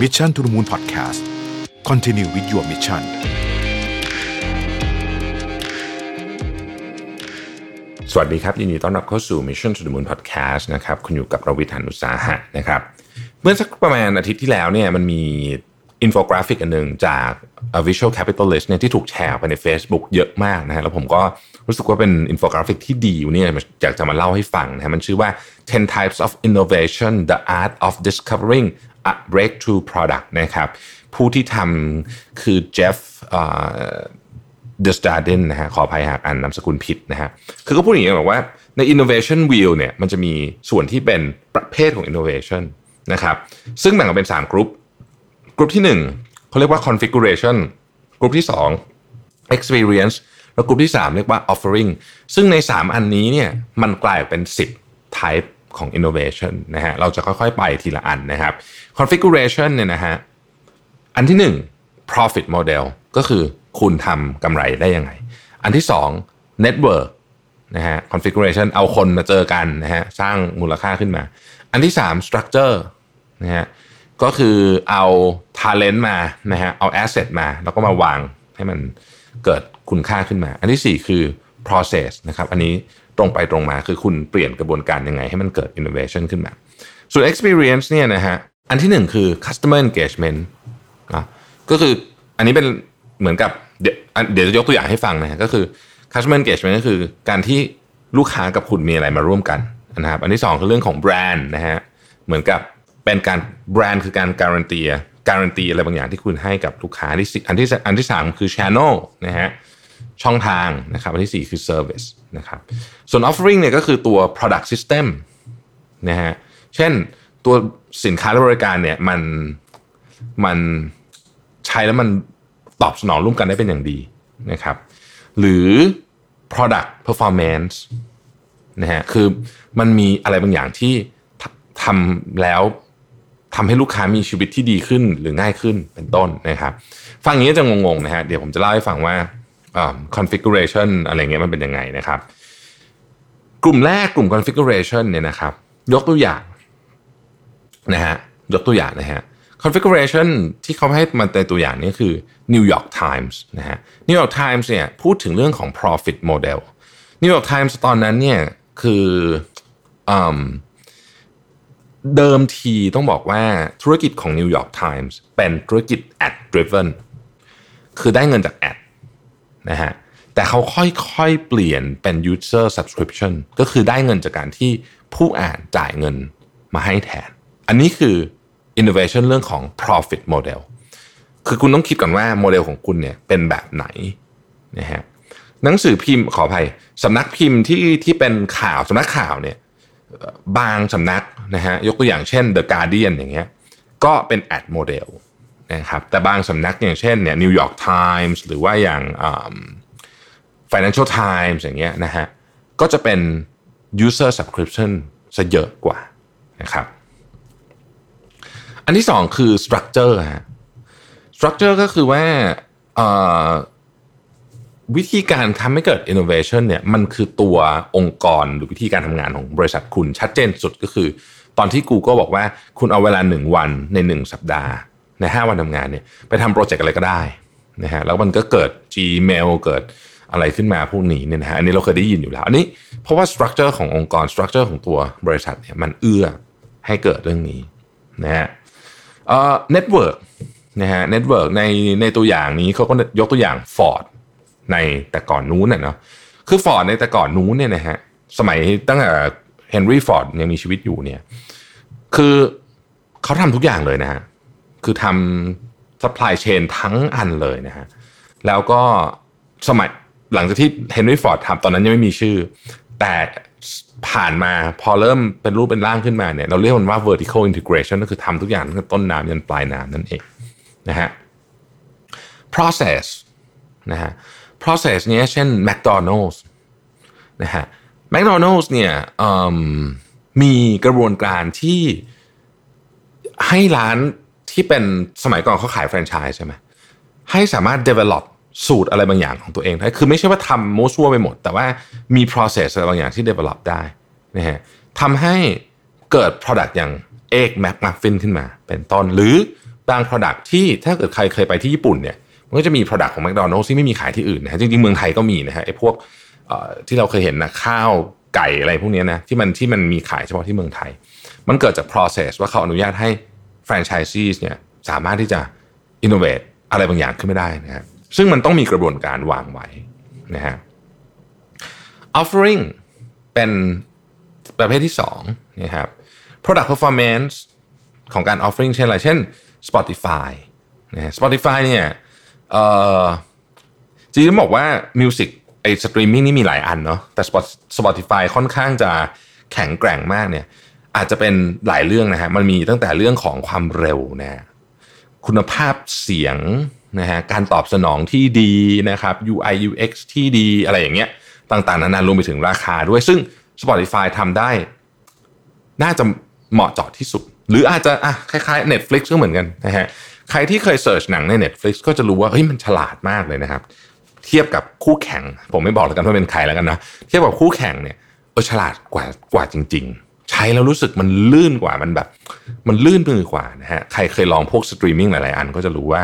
Mission to the Moon Podcast Continue with your mission สวัสดีครับ ยินดีต้อนรับเข้าสู่ Mission to the Moon Podcast นะครับ คุณอยู่กับรวิศ หาญอุตสาหะนะครับ เมื่อสักประมาณอาทิตย์ที่แล้วเนี่ยมันมีอินโฟกราฟิกอันหนึ่งจาก Visual Capitalist เนี่ยที่ถูกแชร์ไปใน Facebook เยอะมากนะฮะแล้วผมก็รู้สึกว่าเป็นอินโฟกราฟิกที่ดีเนี่ยอยากจะมาเล่าให้ฟังนะฮะมันชื่อว่า 10 types of innovation the art of discovering breakthrough product นะครับ ผู้ที่ทำคือเจฟเดอะสตาร์เดนนะฮะขออภัยหากอ่านนามสกุลผิดนะฮะคือก็พูดอย่างนี้บอกว่าใน innovation wheel เนี่ยมันจะมีส่วนที่เป็นประเภทของ innovation นะครับซึ่งแบ่งออกเป็น 3 กลุ่มกลุ่มที่ 1เขาเรียกว่า configuration กลุ่มที่ 2 experience แล้วกลุ่มที่ 3 เรียกว่า offering ซึ่งใน 3 อันนี้เนี่ยมันกลายเป็น 10 type ของ innovation นะฮะเราจะค่อยๆ ไปทีละอันนะครับ configuration เนี่ยนะฮะอันที่ 1 profit model ก็คือคุณทำกำไรได้ยังไง อันที่ 2 network นะฮะ configuration เอาคนมาเจอกันนะฮะสร้างมูลค่าขึ้นมา อันที่ 3 structure นะฮะก็คือเอา talent มานะฮะเอา asset มา แล้วก็มาวางให้มันเกิดคุณค่าขึ้นมา อันที่ 4 คือ process นะครับอันนี้ตรงไปตรงมาคือคุณเปลี่ยนกระบวนการยังไงให้มันเกิด innovation ขึ้นมา ส่วน experience เนี่ยนะฮะอันที่1คือ customer engagement นะก็คืออันนี้เป็นเหมือนกับเดี๋ยวเดี๋ยวจะยกตัวอย่างให้ฟังนะฮะก็คือ customer engagement ก็คือการที่ลูกค้ากับคุณมีอะไรมาร่วมกันนะครับอันที่2คือเรื่องของแบรนด์นะฮะเหมือนกับเป็นการแบรนด์คือการการันตีการันตีอะไรบางอย่างที่คุณให้กับลูกค้าที่อันที่อันที่3คือ channel นะฮะ ช่องทางนะครับอันที่ 4 คือ service นะครับส่วน offering เนี่ยก็คือตัว product system นะฮะเช่นตัวสินค้าและบริการเนี่ยมันมันใช้แล้วมันตอบสนองร่วมกันได้เป็นอย่างดีนะครับหรือ product performance นะฮะคือมันมีอะไรบางอย่างที่ทำแล้วทำให้ลูกค้ามีชีวิตที่ดีขึ้นหรือง่ายขึ้นเป็นต้นนะครับ ฟังอย่างนี้จะงงๆนะฮะเดี๋ยวผมจะเล่าให้ฟังว่า configuration อะไรเงี้ยมันเป็นยังไงนะครับ กลุ่มแรกกลุ่ม configuration เนี่ยนะครับ ยกตัวอย่างนะฮะยกตัวอย่างนะฮะ configuration ที่เขาให้มาในตัวอย่างนี้คือ New York Times นะฮะ New York Times เนี่ยพูดถึงเรื่องของ profit model New York Times ตอนนั้นเนี่ยคืออเดิมทีต้องบอกว่าธุรกิจของ New York Times เป็นธุรกิจ ad driven คือได้เงินจากแอ นะฮะแต่เขาค่อยๆเปลี่ยนเป็น user subscription ก็คือได้เงินจากการที่ผู้อ่านจ่ายเงินมาให้แทน อันนี้คือ innovation เรื่องของ profit model คือคุณต้องคิดก่อนว่าโมเดลของคุณเนี่ยเป็นแบบไหนนะฮะหนังสือพิมพ์ขออภัยสำนักพิมพ์ที่ที่เป็นข่าวสำนักข่าวเนี่ยบางสำนักนะฮะยกตัวอย่างเช่น The Guardian อย่างเงี้ยก็เป็น ad model นะครับแต่บางสำนักอย่างเช่นเนี่ย New York Times หรือว่าอย่าง Financial Times อย่างเงี้ยนะฮะก็จะเป็น user subscription ซะเยอะกว่านะครับอันที่สองคือ structure ฮะ structure ก็คือว่าวิธีการทำให้เกิด innovation เนี่ยมันคือตัวองค์กรหรือวิธีการทำงานของบริษัทคุณชัดเจนสุดก็คือ ตอนที่ Google บอกว่าคุณเอาเวลาหนึ่งวันในหนึ่งสัปดาห์ ใน 5 วันทำงานเนี่ยไปทำโปรเจกต์อะไรก็ได้นะฮะแล้วมันก็เกิด Gmail เกิดอะไรขึ้นมาพวกนี้เนี่ยนะฮะอันนี้เราเคยได้ยินอยู่แล้ว อันนี้เพราะว่า structure ขององค์กร structure ของตัวบริษัทเนี่ยมันเอื้อให้เกิดเรื่องนี้นะฮะเอ่อ network นะฮะ network ในในตัวอย่างนี้เขาก็ยกตัวอย่าง Ford ในแต่ก่อนนู้นน่ะเนาะคือ Ford ในแต่ก่อนนู้นเนี่ยนะฮะสมัยตั้งแต่เฮนรี่ฟอร์ดยังมีชีวิตอยู่เนี่ยคือเขาทำทุกอย่างเลยนะฮะ คือทำ supply chain ทั้งอันเลยนะฮะแล้วก็สมัยหลังจากที่เฮนรี่ฟอร์ดทำตอนนั้นยังไม่มีชื่อ แต่ผ่านมาพอเริ่มเป็นรูปเป็นร่างขึ้นมาเนี่ยเราเรียกมันว่า vertical integration ก็คือทำทุกอย่างตั้งแต่ต้นน้ำยันปลายน้ำนั่นเองนะฮะ process นะฮะ process เนี้ยเช่น McDonald's นะฮะ McDonald's เนี่ยมีกระบวนการที่ให้ร้าน ที่เป็นสมัยก่อนเขาขายแฟรนไชส์ใช่ไหมให้สามารถ develop สูตรอะไรบางอย่างของตัวเองได้ คือไม่ใช่ว่าทำโมซัวไปหมด แต่ว่ามี process อะไรบางอย่างที่ develop ได้นะฮะทำให้เกิด product อย่างเอกแม็กมัฟฟินขึ้นมา เป็นต้น หรือบาง Product ที่ถ้าเกิดใครเคยไปที่ญี่ปุ่นเนี่ย มันก็จะมี Product ของ McDonald's ที่ไม่มีขายที่อื่นนะฮะ จริงๆ เมืองไทยก็มีนะฮะไอ้พวกที่เราเคยเห็นนะข้าวไก่อะไรพวกนี้นะที่มันที่มันมีขายเฉพาะที่เมืองไทย มันเกิดจาก process ว่าเขาอนุญาตให้ franchisees เนี่ยสามารถที่จะ innovate อะไรบางอย่างขึ้นมาได้นะฮะซึ่งมันต้องมีกระบวนการวางไว้นะฮะ offering เป็นประเภทที่2นะครับ product performance ของการ offering เช่นอะไร เช่น Spotify นะ Spotify เนี่ยจริงๆบอกว่า Music ไอ้สตรีมมิ่งนี่มีหลายอันเนาะแต่ Spotify ค่อนข้างจะแข็งแกร่งมากเนี่ย อาจจะเป็นหลายเรื่องนะฮะมันมีตั้งแต่เรื่องของความเร็วนะคุณภาพเสียงนะฮะการตอบสนองที่ดีนะครับ UI UX ที่ดีอะไรอย่างเงี้ยต่างๆนานารวมไปถึงราคาด้วยซึ่ง Spotify ทำได้ น่าจะเหมาะเจาะที่สุด หรืออาจจะอะคล้ายๆ Netflix ก็เหมือนกันนะฮะใครที่เคยเสิร์ชหนังใน Netflix ก็จะรู้ว่าเฮ้ยมันฉลาดมากเลยนะครับ เทียบกับคู่แข่ง ผมไม่บอกแล้วกันว่าเป็นใครแล้วกันนะเทียบกับคู่แข่งเนี่ยเออฉลาดกว่ากว่าจริง ๆ ใช้แล้วรู้สึกมันลื่นกว่ามันแบบ มันลื่นมือกว่านะฮะใครเคยลองพวกสตรีมมิ่งหลายๆอันก็จะรู้ว่า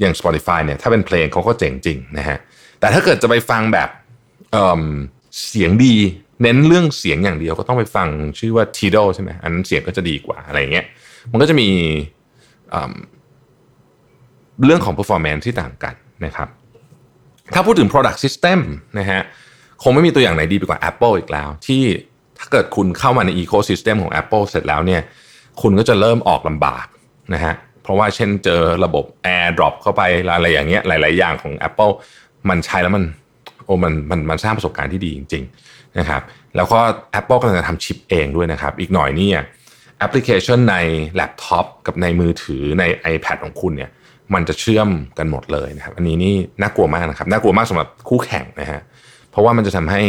อย่าง Spotify เนี่ยถ้าเป็นเพลงเขาก็เจ๋งจริงนะฮะแต่ถ้าเกิดจะไปฟังแบบเสียงดีเน้นเรื่องเสียงอย่างเดียวก็ต้องไปฟังชื่อว่า Tidal ใช่ไหมอันนั้นเสียงก็จะดีกว่าอะไรเงี้ยมันก็จะมีเรื่องของ performance ที่ต่างกันนะครับถ้าพูดถึง product system นะฮะคงไม่มีตัวอย่างไหนดีไปกว่า Apple อีกแล้วที่ ถ้าเกิดคุณเข้ามาใน ecosystem ของ Apple เสร็จแล้วเนี่ยคุณก็จะเริ่มออกลำบากนะฮะเพราะว่าเช่นเจอระบบ AirDrop เข้าไปอะไรอย่างเงี้ยหลาย ๆ อย่างของ Apple มันใช้แล้วมันโอ้มันมันมันสร้างประสบการณ์ที่ดีจริง ๆ นะครับ แล้วก็ Apple กำลังจะทำชิปเองด้วยนะครับ อีกหน่อยนี่แอปพลิเคชันในแล็ปท็อปกับในมือถือใน iPad ของคุณเนี่ยมันจะเชื่อมกันหมดเลยนะครับ อันนี้นี่น่ากลัวมากนะครับ น่ากลัวมากสำหรับคู่แข่งนะฮะเพราะว่ามันจะทำให้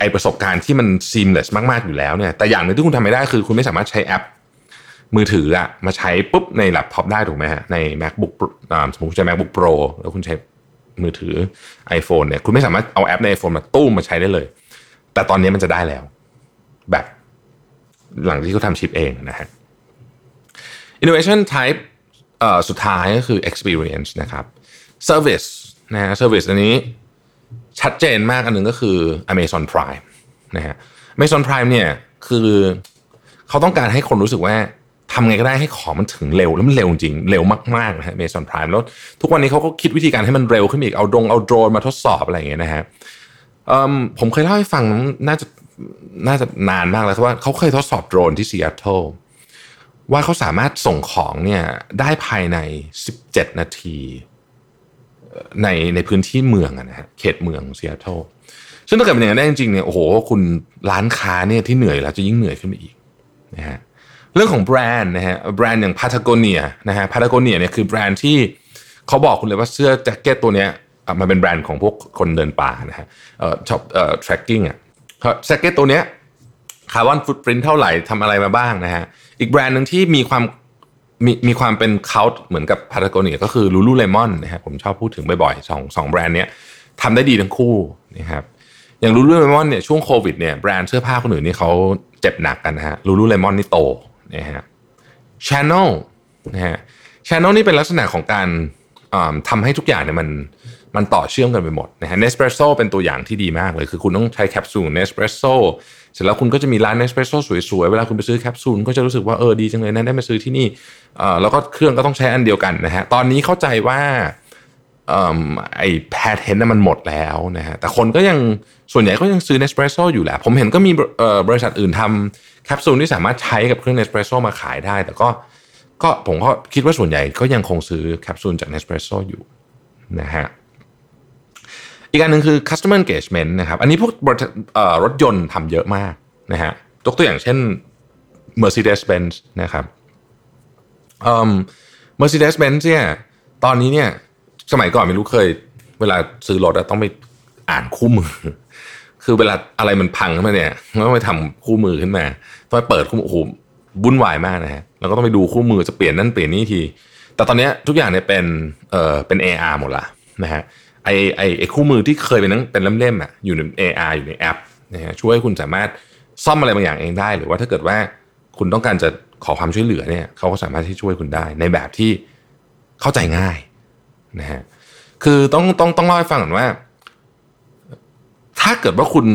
ไอ้ประสบการณ์ที่มัน seamless มากๆอยู่แล้วเนี่ยแต่อย่างหนึ่งที่คุณทำไม่ได้คือคุณไม่สามารถใช้แอป มือถืออะมาใช้ปุ๊บในแล็ปท็อปได้ถูกไหมฮะใน macbook สมมติคุณใช้ macbook pro แล้วคุณใช้มือถือ iPhone เนี่ยคุณไม่สามารถเอาแอปใน iPhone มาตู้มมาใช้ได้เลย แต่ตอนนี้มันจะได้แล้ว แบบหลังที่เขาทำชิปเองนะฮะ innovation type สุดท้ายก็คือ experience นะครับ service นะฮะ service อันนี้ ชัดเจนมากอันหนึ่งก็คือ Amazon Prime นะฮะ Amazon Prime เนี่ยคือเขาต้องการให้คนรู้สึกว่าทำไงก็ได้ให้ของมันถึงเร็วแล้วมันเร็วจริงเร็วมากๆนะฮะ Amazon Prime แล้วทุกวันนี้เขาก็คิดวิธีการให้มันเร็วขึ้นอีกเอาดรงเอาโดรนมาทดสอบอะไรอย่างเงี้ยนะฮะผมเคยเล่าให้ฟังน่าจะน่าจะนานมากแล้วว่าเขาเคยทดสอบโดรนที่ซีแอตเทิลว่าเขาสามารถส่งของเนี่ยได้ภายใน 17 นาที ในในพื้นที่เมืองนะฮะเขตเมืองซีแอตเทิลซึ่งถ้าเกิดเป็นอย่างนั้นได้จริงๆเนี่ยโอ้โหคุณร้านค้าเนี่ยที่เหนื่อยแล้วจะยิ่งเหนื่อยขึ้นไปอีกนะฮะเรื่องของแบรนด์นะฮะแบรนด์อย่างพาทาโกเนียนะฮะพาทาโกเนียเนี่ยคือแบรนด์ที่เขาบอกคุณเลยว่าเสื้อแจ็คเก็ตตัวเนี้ยมันเป็นแบรนด์ของพวกคนเดินป่านะฮะเอ่อชอบเอ่อ tracking อะแจ็คเก็ตตัวเนี้ย carbon footprint เท่าไหร่ทำอะไรมาบ้างนะฮะอีกแบรนด์หนึ่งที่มีความ มีมีความเป็น cult เหมือนกับพาทาโกเนียก็คือลูลูเลมอนนะฮะผมชอบพูดถึงบ่อยๆสองสองแบรนด์เนี้ยทำได้ดีทั้งคู่นะครับอย่างลูลูเลมอนเนี่ยช่วงโควิดเนี่ยแบรนด์เสื้อผ้าคนอื่นนี่เขาเจ็บหนักกันนะฮะลูลูเลมอนนี่โตนะฮะ channelนะฮะ channel นี่เป็นลักษณะของการ ทำให้ทุกอย่างเนี่ยมันมันต่อเชื่อมกันไปหมดนะฮะเนสเปรสโซเป็นตัวอย่างที่ดีมากเลย คือคุณต้องใช้แคปซูลเนสเปรสโซเสร็จแล้วคุณก็จะมีร้านเนสเปรสโซสวยๆ เวลาคุณไปซื้อแคปซูลก็จะรู้สึกว่าเออดีจังเลยนะได้มาซื้อที่นี่แล้วก็เครื่องก็ต้องใช้อันเดียวกันนะฮะตอนนี้เข้าใจว่าไอ้ patent นั้นมันหมดแล้วนะฮะแต่คนก็ยังส่วนใหญ่ก็ยังซื้อเนสเปรสโซอยู่แหละ ผมเห็นก็มีบริษัทอื่นทำแคปซูลที่สามารถใช้กับเครื่องเนสเปรสโซมาขายได้ แต่ก็ ก็ผมก็คิดว่าส่วนใหญ่ก็ยังคงซื้อแคปซูลจากเนสเปรสโซอยู่นะฮะอีกอันหนึ่งคือ customer engagement นะครับ อันนี้พวกรถยนต์ทำเยอะมากนะฮะยกตัวอย่างเช่น Mercedes-Benz นะครับ Mercedes-Benz เนี่ยตอนนี้เนี่ยสมัยก่อนไม่รู้เคย เวลาซื้อรถต้องไปอ่านคู่มือ คือเวลาอะไรมันพังขึ้นมาเนี่ยต้องไปทำคู่มือขึ้นมาต้องไปเปิดคู่มือโอ้โห บุ่นวายมากนะฮะแล้วก็ต้องไปดูคู่มือจะเปลี่ยนนั่นเปลี่ยนนี่ที แต่ตอนนี้ทุกอย่างเนี่ยเป็นเอ่อเป็น AR หมดละนะฮะไอไอไอคู่มือที่เคยเป็นเป็นเล่มๆอะอยู่ใน AR อยู่ในแอปนะฮะช่วยให้คุณสามารถซ่อมอะไรบางอย่างเองได้ หรือว่าถ้าเกิดว่าคุณต้องการจะขอความช่วยเหลือเนี่ยเขาก็สามารถที่ช่วยคุณได้ ในแบบที่เข้าใจง่ายนะฮะคือต้องต้องต้องเล่าให้ฟังก่อนว่า ถ้าเกิดว่าคุณ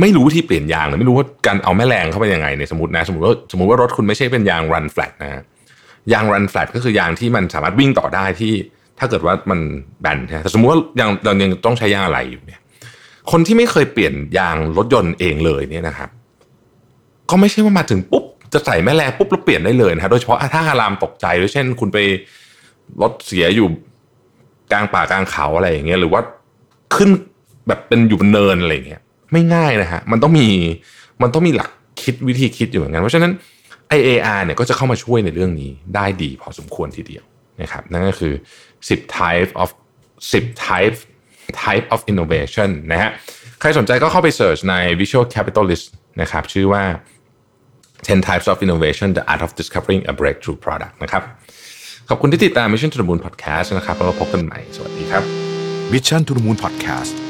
ไม่รู้ที่เปลี่ยนยางหรือไม่รู้ว่าการเอาแม่แรงเข้าไปยังไงในสมมตินะสมมติว่าสมมติว่ารถคุณไม่ใช่เป็นยาง run flat นะยาง run flat ก็คือยางที่มันสามารถวิ่งต่อได้ที่ ถ้าเกิดว่ามันแบนนะแต่สมมติว่ายังเรายังต้องใช้ยางอะไรอยู่เนี่ย คนที่ไม่เคยเปลี่ยนยางรถยนต์เองเลยเนี่ยนะครับ ก็ไม่ใช่ว่ามาถึงปุ๊บจะใส่แม่แรงปุ๊บแล้วเปลี่ยนได้เลยนะโดยเฉพาะถ้าอารามตกใจด้วยเช่น คุณไปรถเสียอยู่กลางป่ากลางเขาอะไรอย่างเงี้ยหรือว่าขึ้นแบบเป็นอยู่บนเนินอะไรอย่างเงี้ย ไม่ง่ายนะฮะมันต้องมีมันต้องมีหลักคิดวิธีคิดอยู่เหมือนกันเพราะฉะนั้น IAR เนี่ยก็จะเข้ามาช่วยในเรื่องนี้ได้ดีพอสมควรทีเดียวนะครับนั่นก็คือ 10 type of 10 type type of innovation นะฮะใครสนใจก็เข้าไปเสิร์ชใน Visual Capitalist นะครับชื่อว่า 10 types of innovation the art of discovering a breakthrough product นะครับขอบคุณที่ติดตาม Mission to the Moon Podcast นะครับแล้วพบกันใหม่ สวัสดีครับ Mission to the Moon Podcast